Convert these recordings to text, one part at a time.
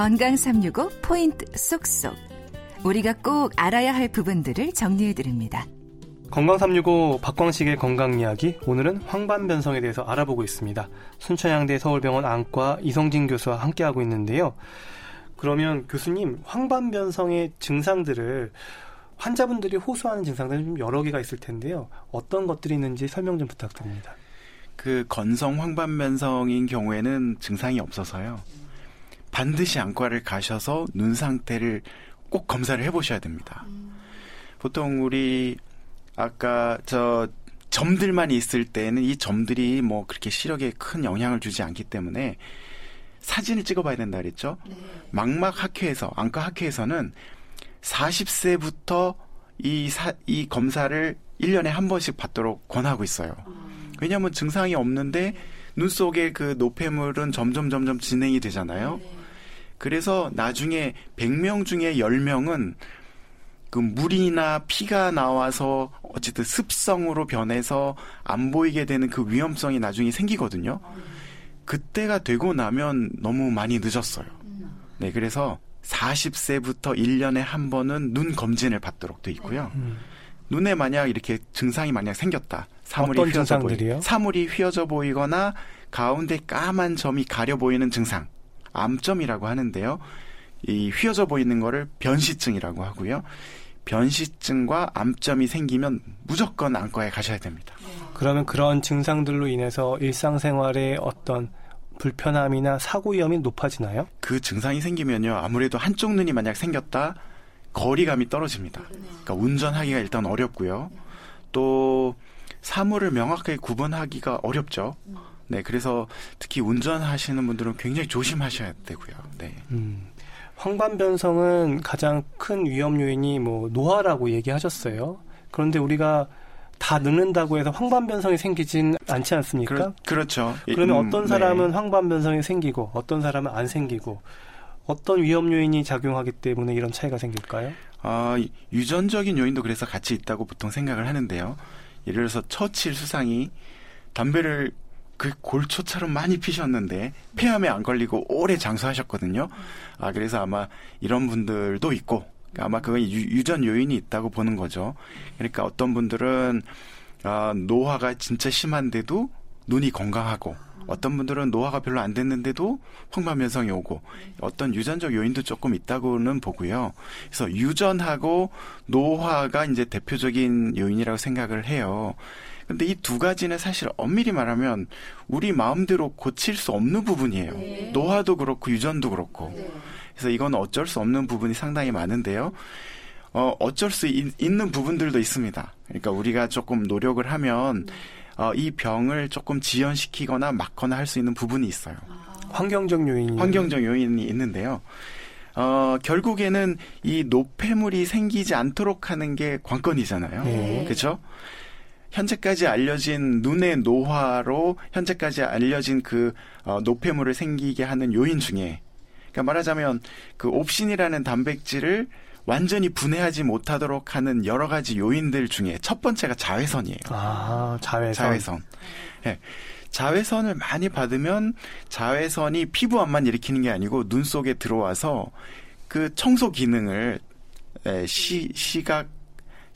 건강 365 포인트 쏙쏙. 우리가 꼭 알아야 할 부분들을 정리해 드립니다. 건강 365 박광식의 건강 이야기 오늘은 황반변성에 대해서 알아보고 있습니다. 순천향대 서울병원 안과 이성진 교수와 함께 하고 있는데요. 그러면 교수님 황반변성의 증상들을 환자분들이 호소하는 증상들은 좀 여러 개가 있을 텐데요. 어떤 것들이 있는지 설명 좀 부탁드립니다. 그 건성 황반변성인 경우에는 증상이 없어서요. 반드시 안과를 가셔서 눈 상태를 꼭 검사를 해보셔야 됩니다. 보통 우리 아까 저 점들만 있을 때는 이 점들이 뭐 그렇게 시력에 큰 영향을 주지 않기 때문에 사진을 찍어봐야 된다 그랬죠. 네. 망막 학회에서 안과 학회에서는 40세부터 이, 사, 이 검사를 1년에 한 번씩 받도록 권하고 있어요. 왜냐하면 증상이 없는데 눈 속에 그 노폐물은 점점 점점 진행이 되잖아요. 네. 그래서 나중에 100명 중에 10명은 그 물이나 피가 나와서 어쨌든 습성으로 변해서 안 보이게 되는 그 위험성이 나중에 생기거든요. 그때가 되고 나면 너무 많이 늦었어요. 네, 그래서 40세부터 1년에 한 번은 눈 검진을 받도록 돼 있고요. 음. 눈에 만약 이렇게 증상이 만약 생겼다. 사물이 휘어져 보이 사물이 휘어져 보이거나 가운데 까만 점이 가려 보이는 증상. 암점이라고 하는데요. 이 휘어져 보이는 거를 변시증이라고 하고요. 변시증과 암점이 생기면 무조건 안과에 가셔야 됩니다. 그러면 그런 증상들로 인해서 일상생활에 어떤 불편함이나 사고 위험이 높아지나요? 그 증상이 생기면요. 아무래도 한쪽 눈이 만약 생겼다 거리감이 떨어집니다. 그러니까 운전하기가 일단 어렵고요. 또 사물을 명확하게 구분하기가 어렵죠. 네, 그래서 특히 운전하시는 분들은 굉장히 조심하셔야 되고요. 네. 음. 황반변성은 가장 큰 위험 요인이 뭐 노화라고 얘기하셨어요. 그런데 우리가 다 늙는다고 해서 황반변성이 생기진 않지 않습니까? 그렇, 죠 그러면 음, 어떤 사람은 네. 황반변성이 생기고 어떤 사람은 안 생기고 어떤 위험 요인이 작용하기 때문에 이런 차이가 생길까요? 아, 유전적인 요인도 그래서 같이 있다고 보통 생각을 하는데요. 예를 들어서 처칠 수상이 담배를 그 골초처럼 많이 피셨는데 폐암에 안 걸리고 오래 장수하셨거든요. 아 그래서 아마 이런 분들도 있고 아마 그건 유, 전 요인이 있다고 보는 거죠. 그러니까 어떤 분들은 아, 노화가 진짜 심한데도 눈이 건강하고 어떤 분들은 노화가 별로 안 됐는데도 황반변성이 오고 어떤 유전적 요인도 조금 있다고는 보고요. 그래서 유전하고 노화가 이제 대표적인 요인이라고 생각을 해요. 근데 이 두 가지는 사실 엄밀히 말하면 우리 마음대로 고칠 수 없는 부분이에요. 네. 노화도 그렇고 유전도 그렇고. 네. 그래서 이건 어쩔 수 없는 부분이 상당히 많은데요. 어, 어쩔 수 있, 는 부분들도 있습니다. 그러니까 우리가 조금 노력을 하면 어, 이 병을 조금 지연시키거나 막거나 할 수 있는 부분이 있어요. 환경적 요인이 환경적 요인이 있는데요. 어, 결국에는 이 노폐물이 생기지 않도록 하는 게 관건이잖아요. 네. 그렇죠? 현재까지 알려진 눈의 노화로 현재까지 알려진 그 어, 노폐물을 생기게 하는 요인 중에 그러니까 말하자면 그 옵신이라는 단백질을 완전히 분해하지 못하도록 하는 여러 가지 요인들 중에 첫 번째가 자외선이에요. 아, 자외선. 자외선. 예. 네. 자외선을 많이 받으면 자외선이 피부암만 일으키는 게 아니고 눈 속에 들어와서 그 청소 기능을 예, 시, 시각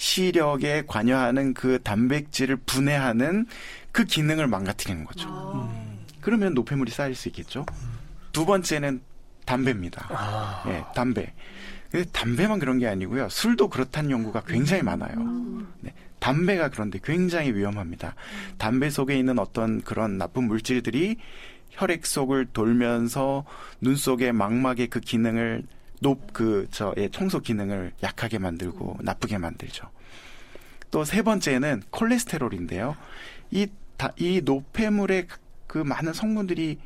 시력에 관여하는 그 단백질을 분해하는 그 기능을 망가뜨리는 거죠. 아. 음. 그러면 노폐물이 쌓일 수 있겠죠. 두 번째는 담배입니다. 아. 예, 담배. 근데 담배만 그런 게 아니고요. 술도 그렇다는 연구가 굉장히 음. 많아요. 네, 담배가 그런데 굉장히 위험합니다. 담배 속에 있는 어떤 그런 나쁜 물질들이 혈액 속을 돌면서 눈 속의 망막의 그 기능을 높, 그, 저, 의 청소 기능을 약하게 만들고 나쁘게 만들죠. 또 세 번째는 콜레스테롤인데요. 이, 다, 이 노폐물의 그 많은 성분들이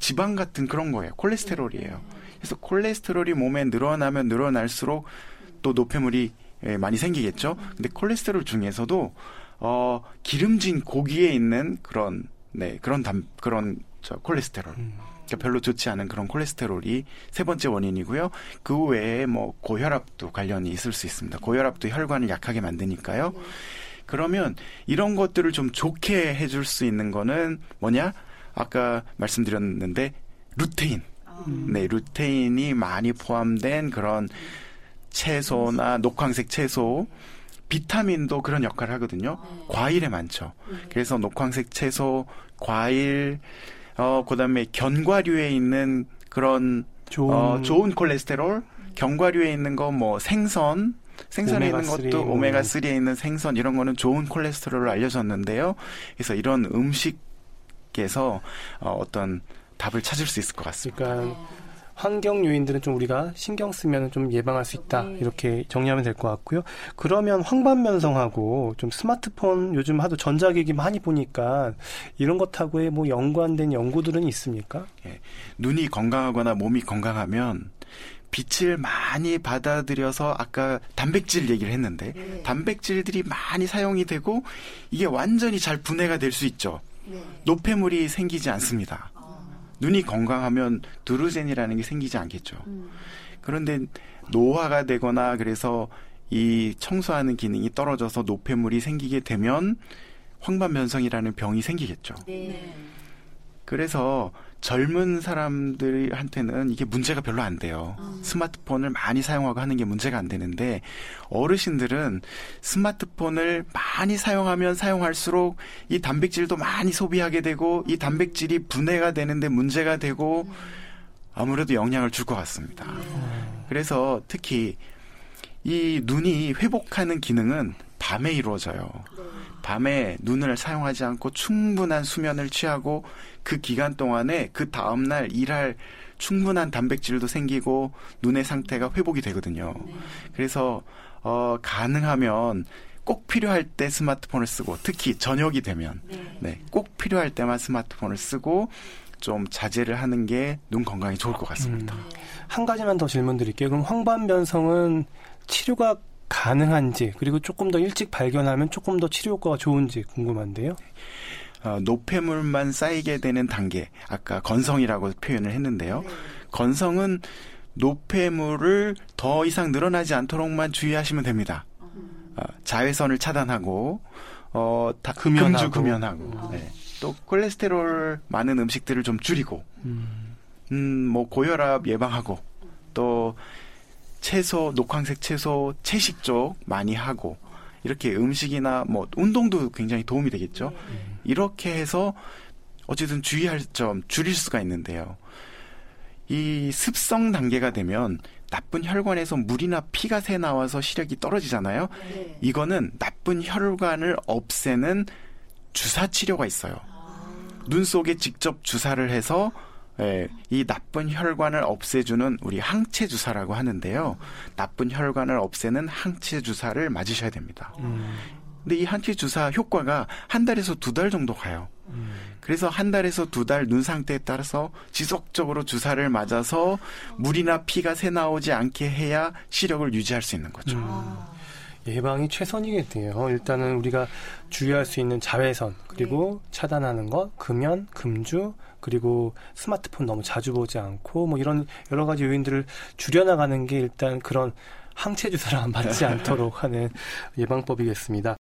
지방 같은 그런 거예요. 콜레스테롤이에요. 그래서 콜레스테롤이 몸에 늘어나면 늘어날수록 또 노폐물이 예, 많이 생기겠죠. 근데 콜레스테롤 중에서도 어 기름진 고기에 있는 그런 네 그런 담 그런 저 콜레스테롤 음. 그러니까 별로 좋지 않은 그런 콜레스테롤이 세 번째 원인이고요. 그 외에 뭐 고혈압도 관련이 있을 수 있습니다. 고혈압도 혈관을 약하게 만드니까요. 그러면 이런 것들을 좀 좋게 해줄 수 있는 거는 뭐냐? 아까 말씀드렸는데 루테인. 네, 루테인이 많이 포함된 그런 채소나 녹황색 채소, 비타민도 그런 역할을 하거든요. 과일에 많죠. 그래서 녹황색 채소, 과일, 어, 그 다음에 견과류에 있는 그런 좋은, 어, 좋은 콜레스테롤, 견과류에 있는 거 뭐 생선, 생선에 있는 오메가3, 것도 뭐. 오메가 3에 있는 생선 이런 거는 좋은 콜레스테롤로 알려졌는데요. 그래서 이런 음식에서 어, 어떤 답을 찾을 수 있을 것 같습니다. 그러니까 환경 요인들은 좀 우리가 신경 쓰면 좀 예방할 수 있다 이렇게 정리하면 될 것 같고요. 그러면 황반면성하고 좀 스마트폰 요즘 하도 전자기기 많이 보니까 이런 것하고의 뭐 연관된 연구들은 있습니까? 눈이 건강하거나 몸이 건강하면 빛을 많이 받아들여서 아까 단백질 얘기를 했는데 네. 단백질들이 많이 사용이 되고 이게 완전히 잘 분해가 될 수 있죠. 노폐물이 생기지 않습니다. 눈이 건강하면 두루젠이라는 게 생기지 않겠죠. 그런데 노화가 되거나 그래서 이 청소하는 기능이 떨어져서 노폐물이 생기게 되면 황반변성이라는 병이 생기겠죠. 네. 그래서 젊은 사람들한테는 이게 문제가 별로 안 돼요. 아. 스마트폰을 많이 사용하고 하는 게 문제가 안 되는데 어르신들은 스마트폰을 많이 사용하면 사용할수록 이 단백질도 많이 소비하게 되고 이 단백질이 분해가 되는데 문제가 되고 아무래도 영향을 줄 것 같습니다. 그래서 특히 이 눈이 회복하는 기능은 밤에 이루어져요. 밤에 눈을 사용하지 않고 충분한 수면을 취하고 그 기간 동안에 그 다음날 일할 충분한 단백질도 생기고 눈의 상태가 회복이 되거든요. 그래서 어 가능하면 꼭 필요할 때 스마트폰을 쓰고 특히 저녁이 되면 네, 꼭 필요할 때만 스마트폰을 쓰고 좀 자제를 하는 게 눈 건강에 좋을 것 같습니다. 한 가지만 더 질문 드릴게요. 그럼 황반변성은 치료가 가능한지 그리고 조금 더 일찍 발견하면 조금 더 치료 효과가 좋은지 궁금한데요. 어, 노폐물만 쌓이게 되는 단계, 아까 건성이라고 표현을 했는데요. 건성은 노폐물을 더 이상 늘어나지 않도록만 주의하시면 됩니다. 어, 자외선을 차단하고, 어, 다, 금연하고. 금주 금연하고, 네. 또 콜레스테롤 많은 음식들을 좀 줄이고, 음, 음, 뭐 고혈압 예방하고, 또 채소, 녹황색 채소, 채식 쪽 많이 하고, 이렇게 음식이나 뭐 운동도 굉장히 도움이 되겠죠. 이렇게 해서 어쨌든 주의할 점 줄일 수가 있는데요. 이 습성 단계가 되면 나쁜 혈관에서 물이나 피가 새 나와서 시력이 떨어지잖아요. 네. 이거는 나쁜 혈관을 없애는 주사 치료가 있어요. 눈 속에 직접 주사를 해서 예, 이 나쁜 혈관을 없애주는 우리 항체 주사라고 하는데요. 나쁜 혈관을 없애는 항체 주사를 맞으셔야 됩니다. 음, 근데 이 항체 주사 효과가 한 달에서 두 달 정도 가요. 음. 그래서 한 달에서 두 달 눈 상태에 따라서 지속적으로 주사를 맞아서 물이나 피가 새 나오지 않게 해야 시력을 유지할 수 있는 거죠. 음. 예방이 최선이겠네요. 일단은 우리가 주의할 수 있는 자외선 그리고 차단하는 것, 금연, 금주 그리고 스마트폰 너무 자주 보지 않고 뭐 이런 여러 가지 요인들을 줄여나가는 게 일단 그런 항체 주사를 맞지 않도록 하는 예방법이겠습니다.